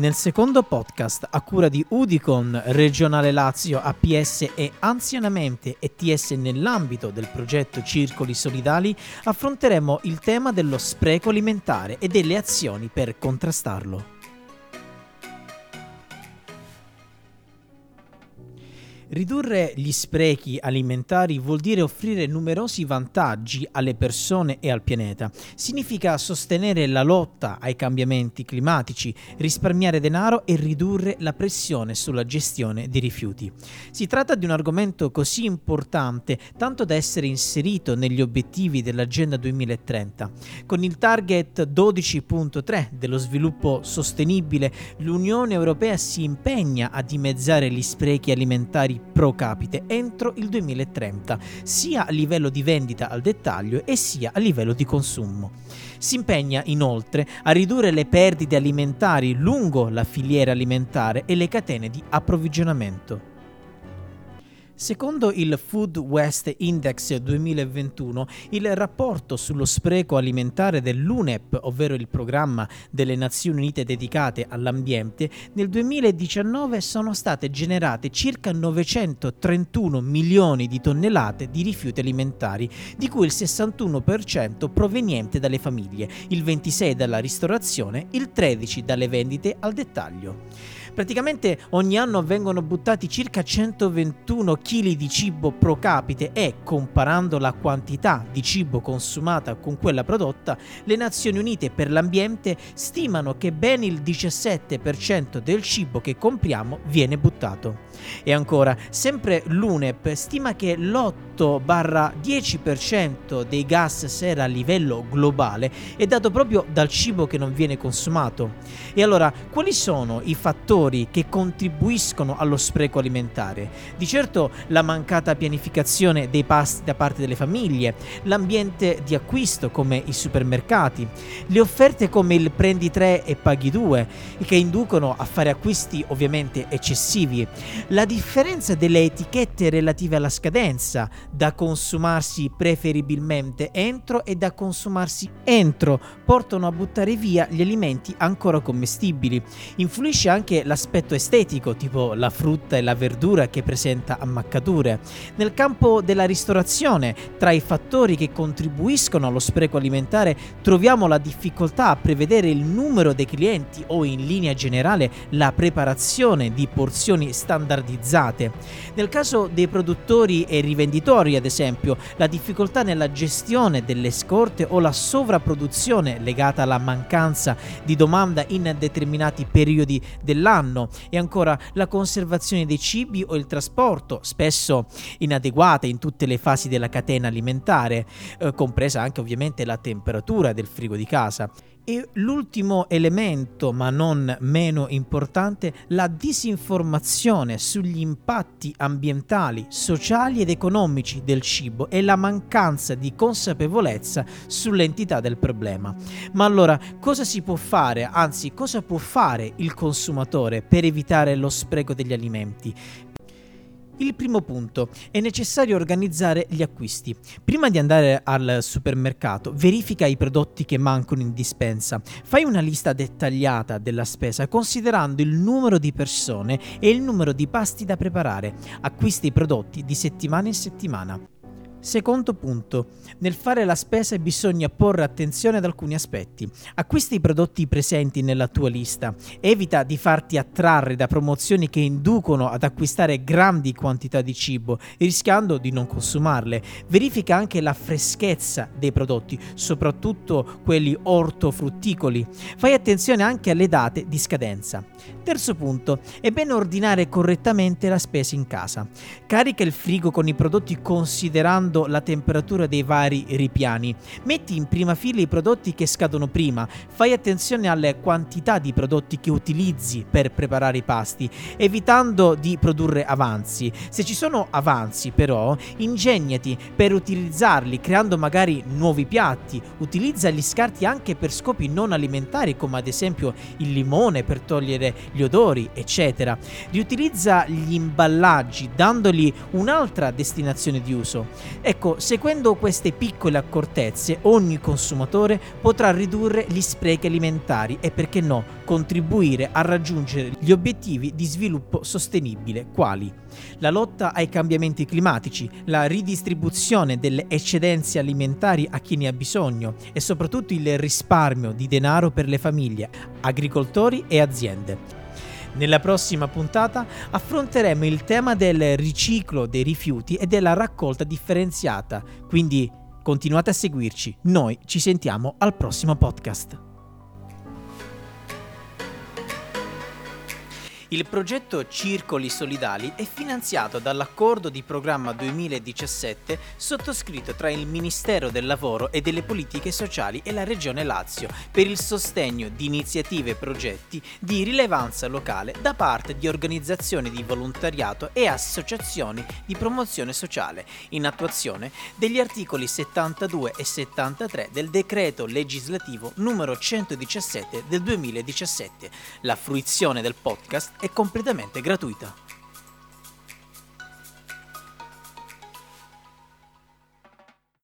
Nel secondo podcast, a cura di Udicon, Regionale Lazio, APS e Anzianamente ETS nell'ambito del progetto Circoli Solidali, affronteremo il tema dello spreco alimentare e delle azioni per contrastarlo. Ridurre gli sprechi alimentari vuol dire offrire numerosi vantaggi alle persone e al pianeta. Significa sostenere la lotta ai cambiamenti climatici, risparmiare denaro e ridurre la pressione sulla gestione dei rifiuti. Si tratta di un argomento così importante tanto da essere inserito negli obiettivi dell'Agenda 2030. Con il target 12.3 dello sviluppo sostenibile, l'Unione Europea si impegna a dimezzare gli sprechi alimentari pro capite entro il 2030, sia a livello di vendita al dettaglio e sia a livello di consumo. Si impegna inoltre a ridurre le perdite alimentari lungo la filiera alimentare e le catene di approvvigionamento. Secondo il Food West Index 2021, il rapporto sullo spreco alimentare dell'UNEP, ovvero il programma delle Nazioni Unite dedicate all'ambiente, nel 2019 sono state generate circa 931 milioni di tonnellate di rifiuti alimentari, di cui il 61% proveniente dalle famiglie, il 26% dalla ristorazione, il 13% dalle vendite al dettaglio. Praticamente ogni anno vengono buttati circa 121 kg di cibo pro capite e, comparando la quantità di cibo consumata con quella prodotta, le Nazioni Unite per l'ambiente stimano che ben il 17% del cibo che compriamo viene buttato. E ancora, sempre l'UNEP stima che l'8-10% dei gas sera a livello globale è dato proprio dal cibo che non viene consumato. E allora, quali sono i fattori che contribuiscono allo spreco alimentare? Di certo la mancata pianificazione dei pasti da parte delle famiglie, l'ambiente di acquisto come i supermercati, le offerte come il prendi 3 e paghi 2 che inducono a fare acquisti ovviamente eccessivi, la differenza delle etichette relative alla scadenza, da consumarsi preferibilmente entro e da consumarsi entro, portano a buttare via gli alimenti ancora commestibili. Influisce anche l'aspetto estetico, tipo la frutta e la verdura che presenta ammaccature. Nel campo della ristorazione, tra i fattori che contribuiscono allo spreco alimentare, troviamo la difficoltà a prevedere il numero dei clienti o in linea generale la preparazione di porzioni standardizzate. Nel caso dei produttori e rivenditori, ad esempio, la difficoltà nella gestione delle scorte o la sovrapproduzione legata alla mancanza di domanda in determinati periodi dell'anno e ancora la conservazione dei cibi o il trasporto, spesso inadeguate in tutte le fasi della catena alimentare, eh, compresa anche ovviamente la temperatura del frigo di casa. E l'ultimo elemento, ma non meno importante, la disinformazione sugli impatti ambientali, sociali ed economici del cibo e la mancanza di consapevolezza sull'entità del problema. Ma allora cosa si può fare, anzi cosa può fare il consumatore per evitare lo spreco degli alimenti? Il primo punto, è necessario organizzare gli acquisti. Prima di andare al supermercato, verifica i prodotti che mancano in dispensa. Fai una lista dettagliata della spesa considerando il numero di persone e il numero di pasti da preparare. Acquisti i prodotti di settimana in settimana. Secondo punto, nel fare la spesa bisogna porre attenzione ad alcuni aspetti. Acquista i prodotti presenti nella tua lista, evita di farti attrarre da promozioni che inducono ad acquistare grandi quantità di cibo, rischiando di non consumarle. Verifica anche la freschezza dei prodotti, soprattutto quelli ortofrutticoli. Fai attenzione anche alle date di scadenza. Terzo punto, è bene ordinare correttamente la spesa in casa. Carica il frigo con i prodotti considerando controllando la temperatura dei vari ripiani. Metti in prima fila i prodotti che scadono prima, fai attenzione alle quantità di prodotti che utilizzi per preparare i pasti, evitando di produrre avanzi. Se ci sono avanzi però, ingegnati per utilizzarli creando magari nuovi piatti, utilizza gli scarti anche per scopi non alimentari come ad esempio il limone per togliere gli odori, eccetera. Riutilizza gli imballaggi dandogli un'altra destinazione di uso. Ecco, seguendo queste piccole accortezze, ogni consumatore potrà ridurre gli sprechi alimentari e perché no, contribuire a raggiungere gli obiettivi di sviluppo sostenibile, quali la lotta ai cambiamenti climatici, la ridistribuzione delle eccedenze alimentari a chi ne ha bisogno e soprattutto il risparmio di denaro per le famiglie, agricoltori e aziende. Nella prossima puntata affronteremo il tema del riciclo dei rifiuti e della raccolta differenziata, quindi continuate a seguirci, noi ci sentiamo al prossimo podcast. Il progetto Circoli Solidali è finanziato dall'accordo di programma 2017 sottoscritto tra il Ministero del Lavoro e delle Politiche Sociali e la Regione Lazio per il sostegno di iniziative e progetti di rilevanza locale da parte di organizzazioni di volontariato e associazioni di promozione sociale, in attuazione degli articoli 72 e 73 del decreto legislativo numero 117 del 2017. La fruizione del podcast è completamente gratuita.